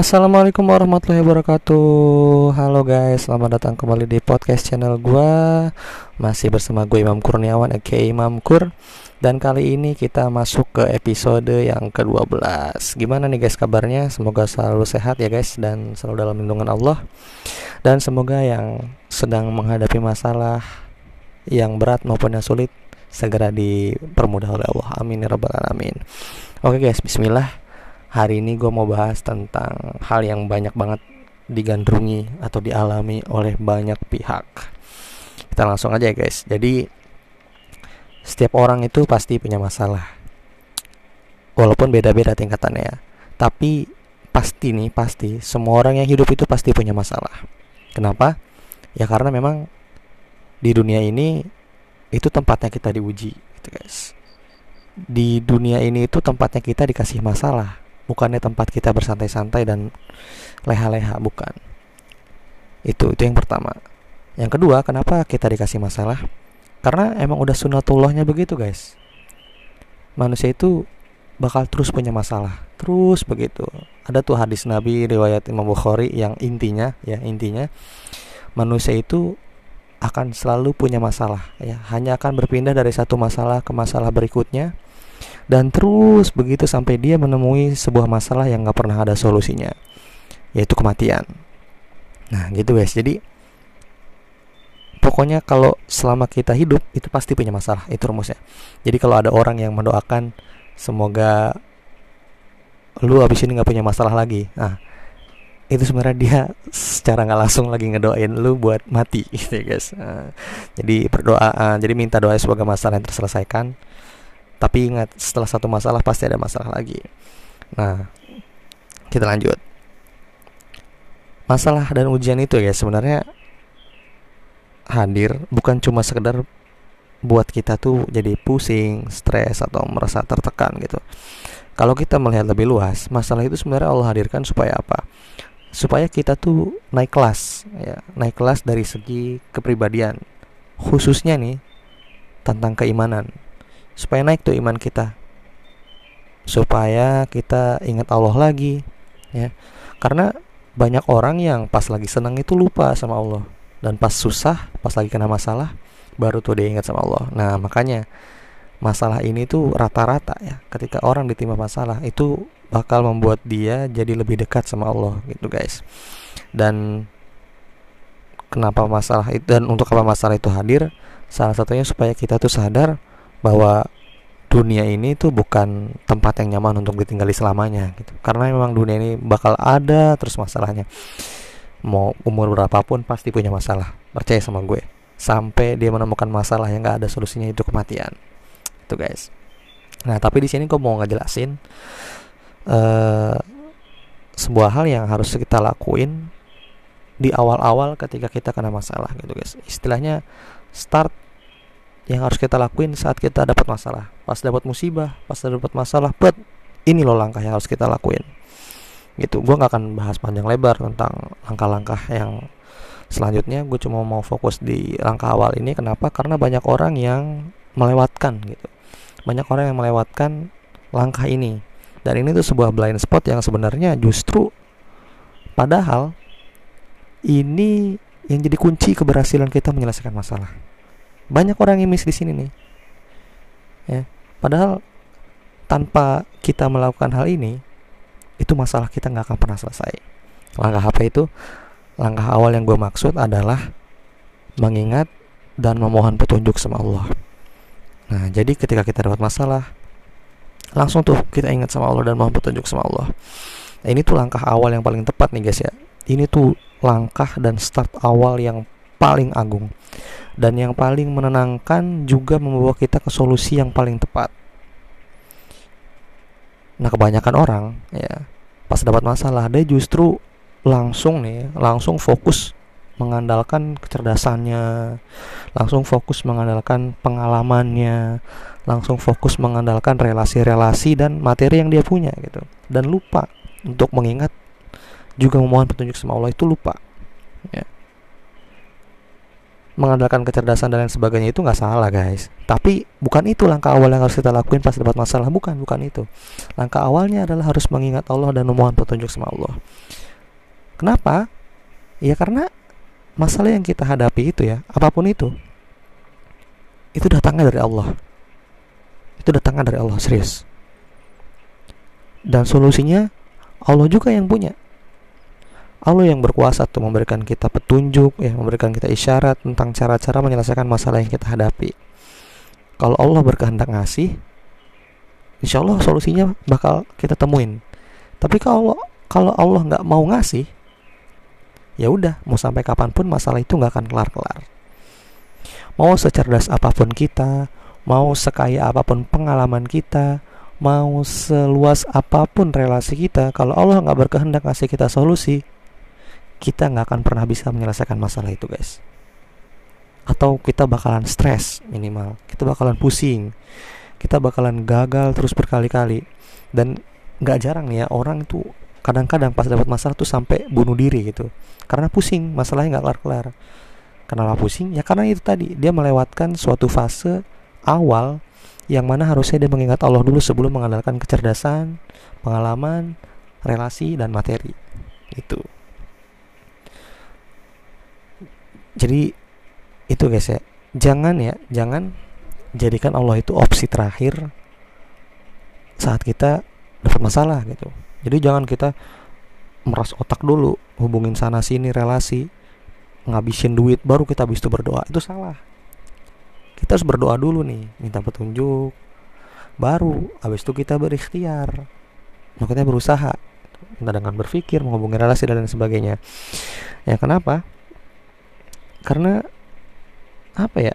Assalamualaikum warahmatullahi wabarakatuh. Halo guys, selamat datang kembali di podcast channel gue Masih bersama gue Imam Kurniawan, aka Imam Kur. Dan kali ini kita masuk ke episode yang ke-12 Gimana nih guys kabarnya? Semoga selalu sehat ya guys Dan selalu dalam lindungan Allah. Dan semoga yang sedang menghadapi masalah Yang berat maupun yang sulit Segera dipermudah oleh Allah. Amin ya rabbal alamin. Oke guys, bismillah Hari ini gue mau bahas tentang hal yang banyak banget digandrungi atau dialami oleh banyak pihak. Kita langsung aja ya guys. Jadi setiap orang itu pasti punya masalah. Walaupun beda-beda tingkatannya ya. Tapi pasti nih, pasti semua orang yang hidup itu pasti punya masalah. Kenapa? Ya karena memang di dunia ini itu tempatnya kita diuji gitu guys. Di dunia ini itu tempatnya kita dikasih masalah bukannya tempat kita bersantai-santai dan leha-leha bukan. Itu itu yang pertama. Yang kedua kenapa kita dikasih masalah? Karena emang udah sunatullahnya begitu guys. Manusia itu bakal terus punya masalah terus begitu. Ada tuh hadis nabi riwayat Imam Bukhari yang intinya ya intinya manusia itu akan selalu punya masalah ya. Hanya akan berpindah dari satu masalah ke masalah berikutnya dan terus begitu sampai dia menemui sebuah masalah yang gak pernah ada solusinya yaitu kematian. Nah gitu guys. Jadi pokoknya kalau selama kita hidup itu pasti punya masalah. Itu rumusnya. Jadi kalau ada orang yang mendoakan semoga lu abis ini nggak punya masalah lagi. Nah itu sebenarnya dia secara nggak langsung lagi ngedoain lu buat mati gitu ya guys. Nah, jadi berdoa uh, jadi minta doa semoga masalah yang terselesaikan tapi ingat setelah satu masalah pasti ada masalah lagi. Nah, kita lanjut. Masalah dan ujian itu ya sebenarnya hadir bukan cuma sekedar buat kita tuh jadi pusing, stres atau merasa tertekan gitu. Kalau kita melihat lebih luas, masalah itu sebenarnya Allah hadirkan supaya apa? Supaya kita tuh naik kelas ya, naik kelas dari segi kepribadian. Khususnya nih tentang keimanan supaya naik tuh iman kita. Supaya kita ingat Allah lagi ya. Karena banyak orang yang pas lagi senang itu lupa sama Allah. Dan pas susah pas lagi kena masalah baru tuh dia ingat sama Allah. Nah makanya masalah ini tuh rata-rata ya. Ketika orang ditimpa masalah itu bakal membuat dia jadi lebih dekat sama Allah gitu guys. Dan kenapa masalah itu dan untuk apa masalah itu hadir? Salah satunya supaya kita tuh sadar bahwa dunia ini tuh bukan tempat yang nyaman untuk ditinggali selamanya gitu. Karena memang dunia ini bakal ada terus masalahnya. Mau umur berapapun pasti punya masalah. Percaya sama gue. Sampai dia menemukan masalah yang gak ada solusinya itu kematian. Itu guys. Nah tapi di sini gue mau ngejelasin uh, sebuah hal yang harus kita lakuin di awal-awal ketika kita kena masalah gitu guys. Istilahnya start yang harus kita lakuin saat kita dapat masalah. Pas dapat musibah pas dapat masalah but ini loh langkah yang harus kita lakuin. Gitu. Gue nggak akan bahas panjang lebar tentang langkah-langkah yang selanjutnya. Gue cuma mau fokus di langkah awal ini. Kenapa? Karena banyak orang yang melewatkan gitu. Banyak orang yang melewatkan langkah ini. Dan ini tuh sebuah blind spot yang sebenarnya justru padahal ini yang jadi kunci keberhasilan kita menyelesaikan masalah banyak orang yang miss di sini nih. Ya padahal tanpa kita melakukan hal ini itu masalah kita nggak akan pernah selesai. Langkah apa itu? Langkah awal yang gue maksud adalah mengingat dan memohon petunjuk sama Allah. Nah jadi ketika kita dapat masalah langsung tuh kita ingat sama Allah dan mohon petunjuk sama Allah. Nah, ini tuh langkah awal yang paling tepat nih guys ya. Ini tuh langkah dan start awal yang paling agung dan yang paling menenangkan juga membawa kita ke solusi yang paling tepat. Nah, kebanyakan orang ya pas dapat masalah dia justru langsung nih, langsung fokus mengandalkan kecerdasannya, langsung fokus mengandalkan pengalamannya, langsung fokus mengandalkan relasi-relasi dan materi yang dia punya gitu. Dan lupa untuk mengingat juga memohon petunjuk sama Allah itu lupa. Ya mengandalkan kecerdasan dan lain sebagainya itu nggak salah guys. Tapi bukan itu langkah awal yang harus kita lakuin pas dapat masalah. Bukan bukan itu. Langkah awalnya adalah harus mengingat Allah dan memohon petunjuk sama Allah. Kenapa? Ya karena masalah yang kita hadapi itu ya apa pun itu itu datangnya dari Allah. Itu datangnya dari Allah serius. Dan solusinya Allah juga yang punya Allah yang berkuasa tuh memberikan kita petunjuk ya memberikan kita isyarat tentang cara-cara menyelesaikan masalah yang kita hadapi. Kalau Allah berkehendak ngasih insya Allah solusinya bakal kita temuin. Tapi kalau kalau Allah nggak mau ngasih ya udah mau sampai kapan pun masalah itu nggak akan kelar-kelar. Mau secerdas apa pun kita mau sekaya apa pun pengalaman kita mau seluas apa pun relasi kita kalau Allah nggak berkehendak ngasih kita solusi kita nggak akan pernah bisa menyelesaikan masalah itu guys. Atau kita bakalan stres minimal. Kita bakalan pusing. Kita bakalan gagal terus berkali-kali. Dan nggak jarang nih ya orang itu kadang-kadang pas dapat masalah tuh sampai bunuh diri gitu. Karena pusing masalahnya nggak kelar-kelar. Kenapa pusing? Ya karena itu tadi dia melewatkan suatu fase awal yang mana harusnya dia mengingat Allah dulu sebelum mengandalkan kecerdasan pengalaman relasi dan materi itu jadi itu guys ya. Jangan ya jangan jadikan Allah itu opsi terakhir saat kita dapat masalah gitu. Jadi jangan kita meras otak dulu hubungin sana sini relasi ngabisin duit baru kita habis itu berdoa. Itu salah. Kita harus berdoa dulu nih minta petunjuk. Baru habis itu kita berikhtiar. Makanya berusaha. Entah dengan berpikir menghubungi relasi dan lain sebagainya. Ya kenapa karena apa ya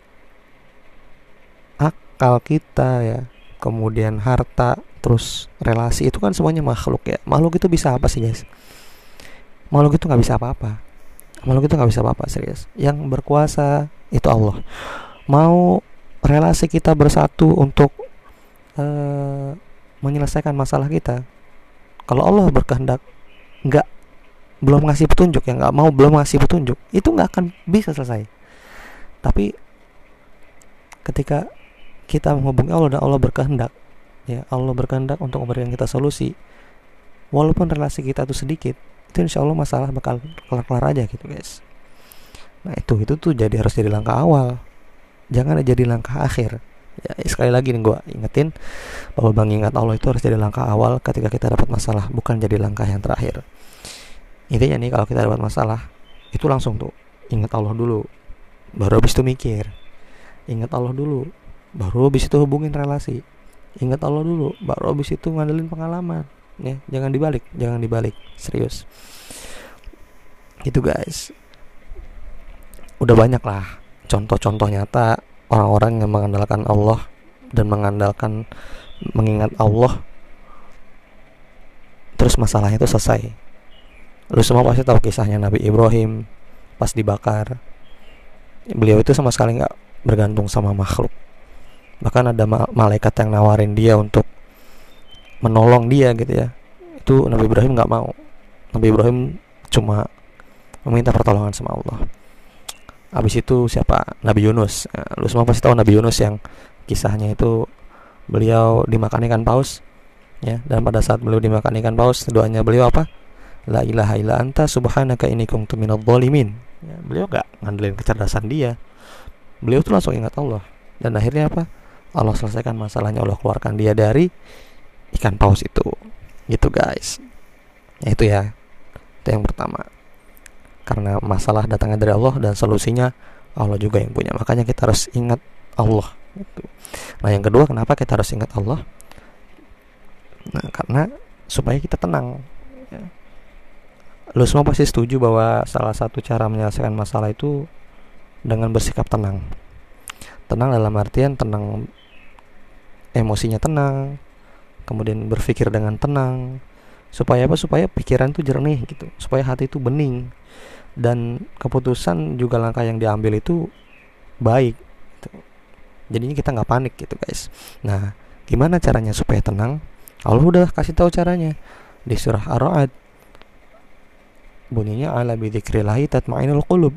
akal kita ya kemudian harta terus relasi itu kan semuanya makhluk ya. Makhluk itu bisa apa sih guys makhluk itu nggak bisa apa-apa. Makhluk itu nggak bisa apa-apa serius. Yang berkuasa itu Allah. Mau relasi kita bersatu untuk uh, menyelesaikan masalah kita kalau Allah berkehendak nggak belum ngasih petunjuk yang nggak mau belum ngasih petunjuk itu nggak akan bisa selesai. Tapi ketika kita menghubungi Allah dan Allah berkehendak ya Allah berkehendak untuk memberikan kita solusi walaupun relasi kita itu sedikit itu insya Allah masalah bakal kelar-kelar aja gitu guys. Nah itu itu tuh jadi harus jadi langkah awal. Jangan jadi langkah akhir. Ya sekali lagi nih gue ingetin bahwa bang ingat Allah itu harus jadi langkah awal ketika kita dapat masalah bukan jadi langkah yang terakhir intinya nih kalau kita dapat masalah itu langsung tuh ingat Allah dulu baru habis itu mikir. Ingat Allah dulu baru habis itu hubungin relasi. Ingat Allah dulu baru habis itu ngandelin pengalaman. Ya jangan dibalik jangan dibalik serius. Itu guys. Udah banyak lah contoh-contoh nyata orang-orang yang mengandalkan Allah dan mengandalkan mengingat Allah. Terus masalahnya itu selesai Lu semua pasti tahu kisahnya Nabi Ibrahim pas dibakar. Beliau itu sama sekali nggak bergantung sama makhluk. Bahkan ada ma malaikat yang nawarin dia untuk menolong dia gitu ya. Itu Nabi Ibrahim nggak mau. Nabi Ibrahim cuma meminta pertolongan sama Allah. Habis itu siapa? Nabi Yunus. Nah, lu semua pasti tahu Nabi Yunus yang kisahnya itu beliau dimakan ikan paus ya dan pada saat beliau dimakan ikan paus doanya beliau apa La ilaha illa anta subhanaka ini kuntu minadh dhalimin. Ya, beliau gak ngandelin kecerdasan dia. Beliau tuh langsung ingat Allah. Dan akhirnya apa? Allah selesaikan masalahnya, Allah keluarkan dia dari ikan paus itu. Gitu guys. Ya itu ya. Itu yang pertama. Karena masalah datangnya dari Allah dan solusinya Allah juga yang punya. Makanya kita harus ingat Allah. Gitu. Nah yang kedua kenapa kita harus ingat Allah? Nah karena supaya kita tenang. Ya Lu semua pasti setuju bahwa salah satu cara menyelesaikan masalah itu dengan bersikap tenang. Tenang dalam artian tenang emosinya tenang, kemudian berpikir dengan tenang. Supaya apa? Supaya pikiran itu jernih gitu, supaya hati itu bening dan keputusan juga langkah yang diambil itu baik. Gitu. Jadinya kita nggak panik gitu guys. Nah, gimana caranya supaya tenang? Allah udah kasih tahu caranya di surah Ar-Ra'd bunyinya ala bidzikrillahi tatmainul qulub.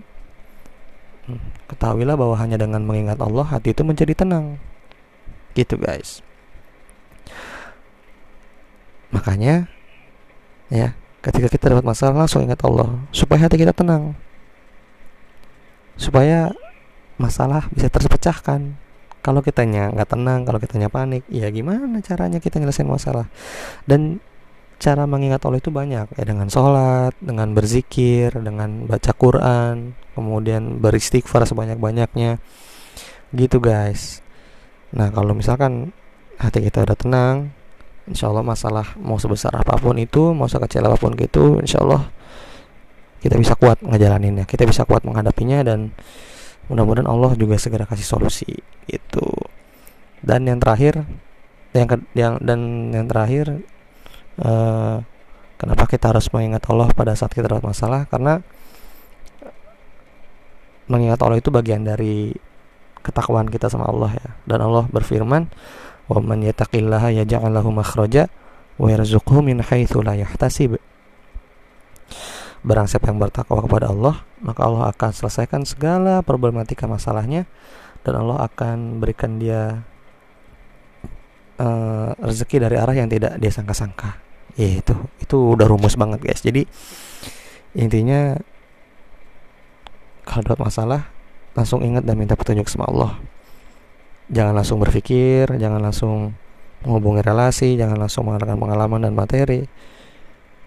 Ketahuilah bahwa hanya dengan mengingat Allah hati itu menjadi tenang. Gitu guys. Makanya ya ketika kita dapat masalah langsung ingat Allah supaya hati kita tenang. Supaya masalah bisa terpecahkan. Kalau kitanya nggak tenang kalau kitanya panik ya gimana caranya kita nyelesain masalah? Dan cara mengingat Allah itu banyak ya dengan sholat, dengan berzikir, dengan baca Quran, kemudian beristighfar sebanyak-banyaknya, gitu guys. Nah kalau misalkan hati kita udah tenang, insya Allah masalah mau sebesar apa pun itu, mau sekecil apa pun gitu, insya Allah kita bisa kuat ngejalaninnya, kita bisa kuat menghadapinya dan mudah-mudahan Allah juga segera kasih solusi itu. Dan yang terakhir, yang yang dan yang terakhir uh, kenapa kita harus mengingat Allah pada saat kita dapat masalah? Karena mengingat Allah itu bagian dari ketakwaan kita sama Allah ya. Dan Allah berfirman wa man yattaqillaha yaj'al lahu makhraja wa yarzuqhu min haitsu la yahtasib. Barang siapa yang bertakwa kepada Allah, maka Allah akan selesaikan segala problematika masalahnya dan Allah akan berikan dia uh, rezeki dari arah yang tidak dia sangka-sangka ya itu. Itu udah rumus banget guys. Jadi intinya kalau ada masalah langsung ingat dan minta petunjuk sama Allah. Jangan langsung berpikir jangan langsung menghubungi relasi jangan langsung mengadakan pengalaman dan materi.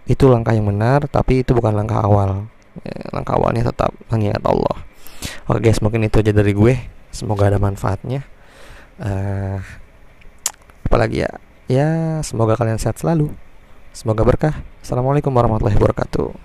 Itu langkah yang benar tapi itu bukan langkah awal. Ya, langkah awalnya tetap mengingat Allah. Oke guys mungkin itu aja dari gue. Semoga ada manfaatnya. Uh, apalagi ya? Ya semoga kalian sehat selalu Semoga berkah. Assalamualaikum warahmatullahi wabarakatuh.